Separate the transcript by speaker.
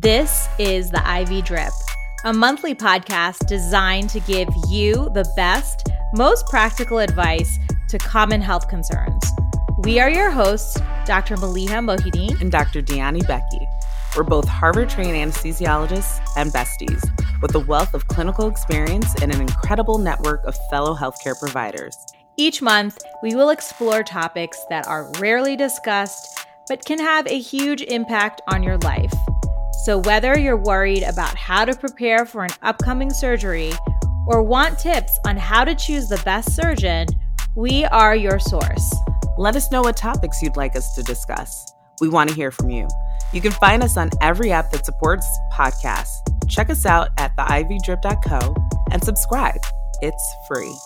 Speaker 1: This is the Ivy Drip, a monthly podcast designed to give you the best, most practical advice to common health concerns. We are your hosts, Dr. Maliha Mohideen
Speaker 2: and Dr. Diani Becky. We're both Harvard trained anesthesiologists and besties with a wealth of clinical experience and an incredible network of fellow healthcare providers.
Speaker 1: Each month, we will explore topics that are rarely discussed but can have a huge impact on your life. So, whether you're worried about how to prepare for an upcoming surgery or want tips on how to choose the best surgeon, we are your source.
Speaker 2: Let us know what topics you'd like us to discuss. We want to hear from you. You can find us on every app that supports podcasts. Check us out at theivydrip.co and subscribe. It's free.